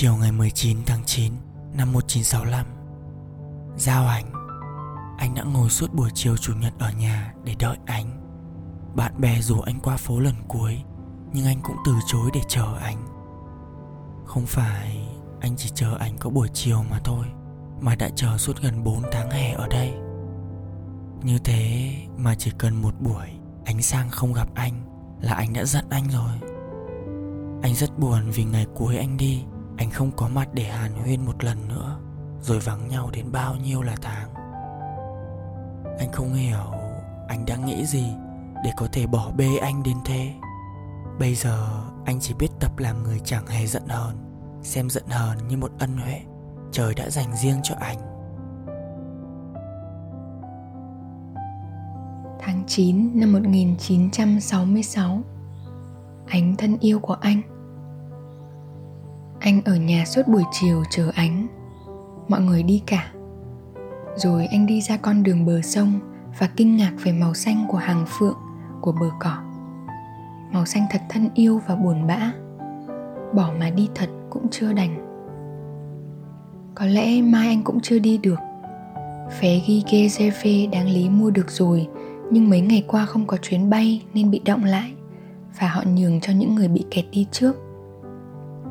Chiều ngày 19 tháng 9 năm 1965 Giao Ánh Anh đã ngồi suốt buổi chiều chủ nhật ở nhà để đợi anh. Bạn bè rủ anh qua phố lần cuối, Nhưng anh cũng từ chối để chờ anh. Không phải anh chỉ chờ anh có buổi chiều mà thôi, Mà đã chờ suốt gần 4 tháng hè ở đây. Như thế mà chỉ cần một buổi Ánh sang không gặp anh Là anh đã giận anh rồi. Anh rất buồn vì ngày cuối anh đi anh không có mặt để hàn huyên một lần nữa, rồi vắng nhau đến bao nhiêu là tháng. Anh không hiểu anh đang nghĩ gì để có thể bỏ bê anh đến thế. Bây giờ, anh chỉ biết tập làm người chẳng hề giận hờn, xem giận hờn như một ân huệ. Trời đã dành riêng cho anh. Tháng 9 năm 1966 Ánh thân yêu của anh anh ở nhà suốt buổi chiều chờ ánh. Mọi người đi cả. Rồi anh đi ra con đường bờ sông và kinh ngạc về màu xanh của hàng phượng, của bờ cỏ. Màu xanh thật thân yêu và buồn bã. Bỏ mà đi thật cũng chưa đành. Có lẽ mai anh cũng chưa đi được. Vé ghi GZV đáng lý mua được rồi, nhưng mấy ngày qua không có chuyến bay nên bị động lại. Và họ nhường cho những người bị kẹt đi trước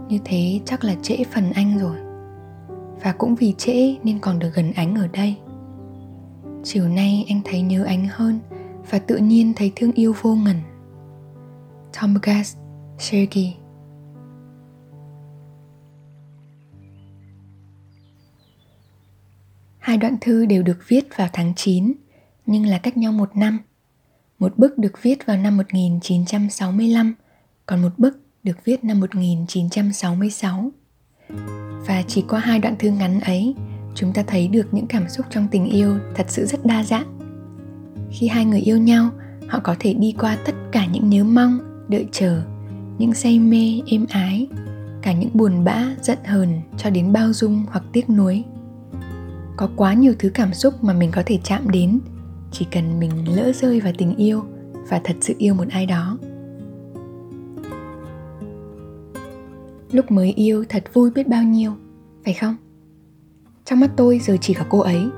như thế chắc là trễ phần anh rồi. Và cũng vì trễ nên còn được gần ánh ở đây. Chiều nay anh thấy nhớ ánh hơn và tự nhiên thấy thương yêu vô ngần. Tomgas Sergei. Hai đoạn thư đều được viết vào tháng 9, nhưng là cách nhau một năm. Một bức được viết vào năm 1965, còn một bức được viết năm 1966. Và chỉ qua hai đoạn thư ngắn ấy, chúng ta thấy được những cảm xúc trong tình yêu thật sự rất đa dạng. Khi hai người yêu nhau, họ có thể đi qua tất cả những nhớ mong, đợi chờ, những say mê, êm ái, cả những buồn bã, giận hờn cho đến bao dung hoặc tiếc nuối. Có quá nhiều thứ cảm xúc mà mình có thể chạm đến, chỉ cần mình lỡ rơi vào tình yêu và thật sự yêu một ai đó. Lúc mới yêu thật vui biết bao nhiêu, phải không? Trong mắt tôi giờ chỉ có cô ấy.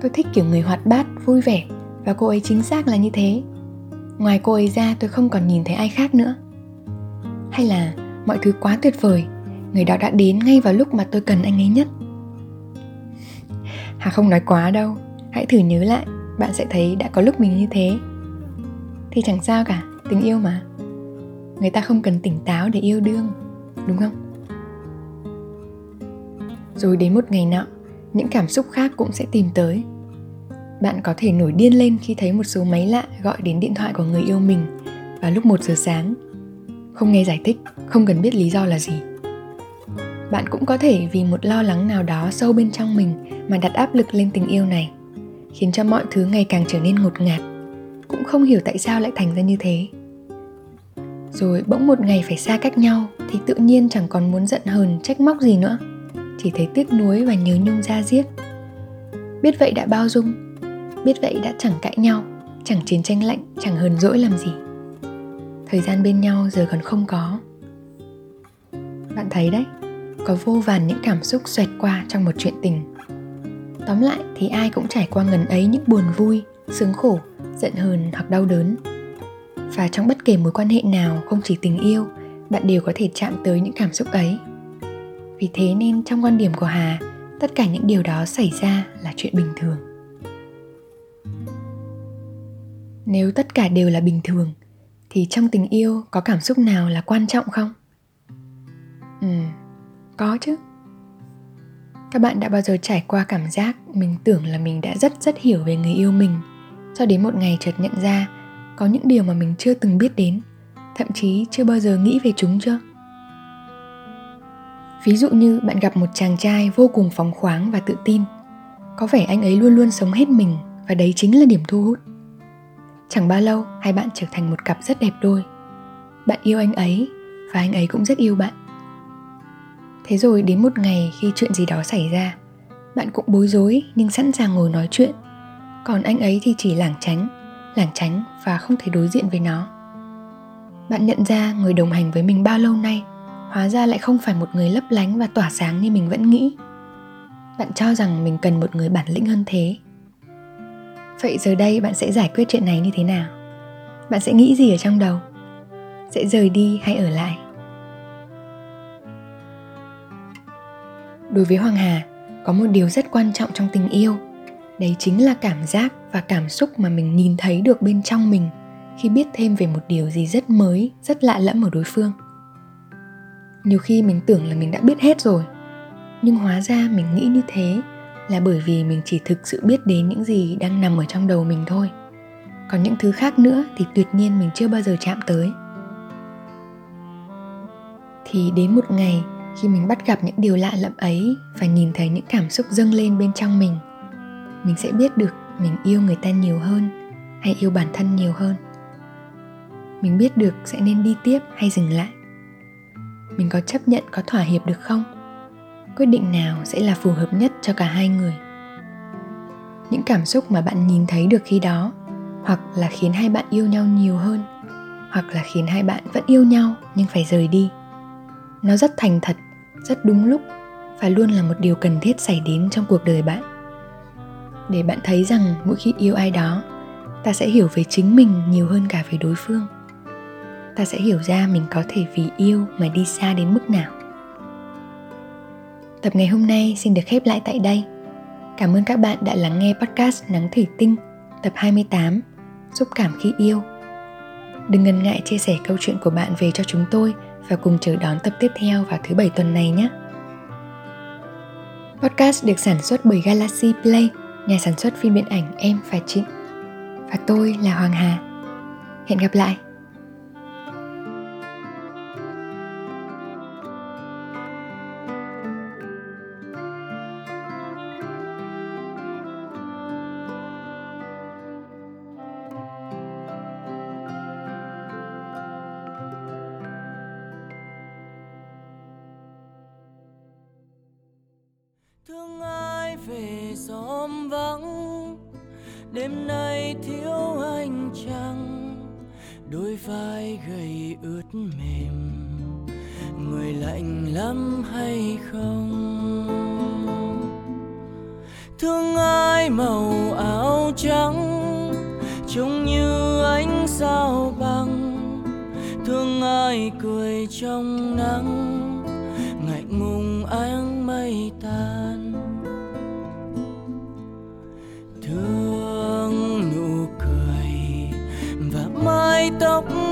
Tôi thích kiểu người hoạt bát, vui vẻ và cô ấy chính xác là như thế. Ngoài cô ấy ra tôi không còn nhìn thấy ai khác nữa. Hay là mọi thứ quá tuyệt vời, người đó đã đến ngay vào lúc mà tôi cần anh ấy nhất. Hà không nói quá đâu, hãy thử nhớ lại, bạn sẽ thấy đã có lúc mình như thế. Thì chẳng sao cả, tình yêu mà. Người ta không cần tỉnh táo để yêu đương đúng không rồi đến một ngày nọ những cảm xúc khác cũng sẽ tìm tới bạn có thể nổi điên lên khi thấy một số máy lạ gọi đến điện thoại của người yêu mình vào lúc 1 giờ sáng. Không nghe giải thích, không cần biết lý do là gì. Bạn cũng có thể vì một lo lắng nào đó sâu bên trong mình mà đặt áp lực lên tình yêu này, khiến cho mọi thứ ngày càng trở nên ngột ngạt. Cũng không hiểu tại sao lại thành ra như thế rồi bỗng một ngày phải xa cách nhau thì tự nhiên chẳng còn muốn giận hờn, trách móc gì nữa. Chỉ thấy tiếc nuối và nhớ nhung ra giết. Biết vậy đã bao dung, biết vậy đã chẳng cãi nhau, chẳng chiến tranh lạnh, chẳng hờn dỗi làm gì. Thời gian bên nhau giờ còn không có. Bạn thấy đấy, có vô vàn những cảm xúc xoẹt qua trong một chuyện tình. Tóm lại thì ai cũng trải qua ngần ấy những buồn vui, sướng khổ, giận hờn hoặc đau đớn và trong bất kể mối quan hệ nào, không chỉ tình yêu, bạn đều có thể chạm tới những cảm xúc ấy. Vì thế nên trong quan điểm của hà, tất cả những điều đó xảy ra là chuyện bình thường. Nếu tất cả đều là bình thường, thì trong tình yêu có cảm xúc nào là quan trọng không? Ừ có chứ. Các bạn đã bao giờ trải qua cảm giác mình tưởng là mình đã rất rất hiểu về người yêu mình, cho đến một ngày chợt nhận ra có những điều mà mình chưa từng biết đến, thậm chí chưa bao giờ nghĩ về chúng chưa? Ví dụ như bạn gặp một chàng trai vô cùng phóng khoáng và tự tin, có vẻ anh ấy luôn luôn sống hết mình và đấy chính là điểm thu hút. Chẳng bao lâu, hai bạn trở thành một cặp rất đẹp đôi. Bạn yêu anh ấy và anh ấy cũng rất yêu bạn. Thế rồi đến một ngày khi chuyện gì đó xảy ra, bạn cũng bối rối nhưng sẵn sàng ngồi nói chuyện. Còn anh ấy thì chỉ lảng tránh lảng tránh và không thể đối diện với nó. Bạn nhận ra người đồng hành với mình bao lâu nay, hóa ra lại không phải một người lấp lánh và tỏa sáng như mình vẫn nghĩ. Bạn cho rằng mình cần một người bản lĩnh hơn thế. Vậy giờ đây bạn sẽ giải quyết chuyện này như thế nào? Bạn sẽ nghĩ gì ở trong đầu? Sẽ rời đi hay ở lại? Đối với hoàng hà, có một điều rất quan trọng trong tình yêu. Đấy chính là cảm giác và cảm xúc mà mình nhìn thấy được bên trong mình khi biết thêm về một điều gì rất mới, rất lạ lẫm ở đối phương. Nhiều khi mình tưởng là mình đã biết hết rồi, nhưng hóa ra mình nghĩ như thế là bởi vì mình chỉ thực sự biết đến những gì đang nằm ở trong đầu mình thôi. Còn những thứ khác nữa thì tuyệt nhiên mình chưa bao giờ chạm tới. Thì đến một ngày khi mình bắt gặp những điều lạ lẫm ấy và nhìn thấy những cảm xúc dâng lên bên trong mình mình sẽ biết được mình yêu người ta nhiều hơn hay yêu bản thân nhiều hơn? Mình biết được sẽ nên đi tiếp hay dừng lại? Mình có chấp nhận, có thỏa hiệp được không? Quyết định nào sẽ là phù hợp nhất cho cả hai người? Những cảm xúc mà bạn nhìn thấy được khi đó, hoặc là khiến hai bạn yêu nhau nhiều hơn, hoặc là khiến hai bạn vẫn yêu nhau nhưng phải rời đi, nó rất thành thật, rất đúng lúc và luôn là một điều cần thiết xảy đến trong cuộc đời bạn để bạn thấy rằng mỗi khi yêu ai đó ta sẽ hiểu về chính mình nhiều hơn cả về đối phương ta sẽ hiểu ra mình có thể vì yêu mà đi xa đến mức nào Tập ngày hôm nay xin được khép lại tại đây. Cảm ơn các bạn đã lắng nghe podcast Nắng Thủy Tinh tập 28 Xúc cảm khi yêu. Đừng ngần ngại chia sẻ câu chuyện của bạn về cho chúng tôi và cùng chờ đón tập tiếp theo vào thứ bảy tuần này nhé. Podcast được sản xuất bởi Galaxy Play, nhà sản xuất phim điện ảnh Em và Trịnh. Và tôi là Hoàng Hà. Hẹn gặp lại. Vắng. Đêm nay thiếu anh chăng? Đôi vai gầy ướt mềm. Người lạnh lắm hay không? Thương ai màu áo trắng? Trông như ánh sao băng. Thương ai cười trong nắng?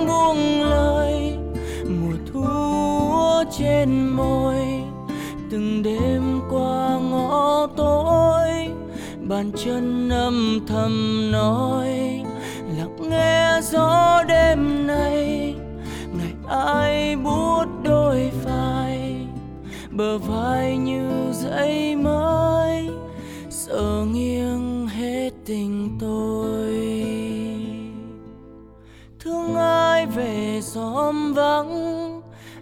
Buông lời. Mùa thu trên môi, từng đêm qua ngõ tối. Bàn chân âm thầm nói, lặng nghe gió đêm nay, ngày ai buốt đôi vai. Bờ vai như dãy mới sợ nghiêng hết tình tôi. xóm vắng,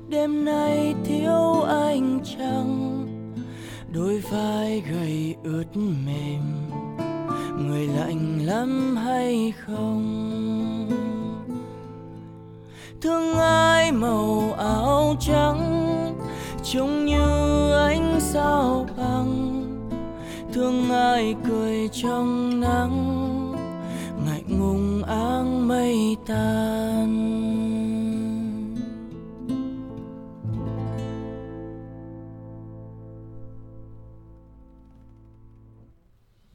đêm nay thiếu anh chăng? Đôi vai gầy ướt mềm, người lạnh lắm hay không? Thương ai màu áo trắng, trông như ánh sao băng thương ai cười trong nắng, ngại ngùng áng mây tan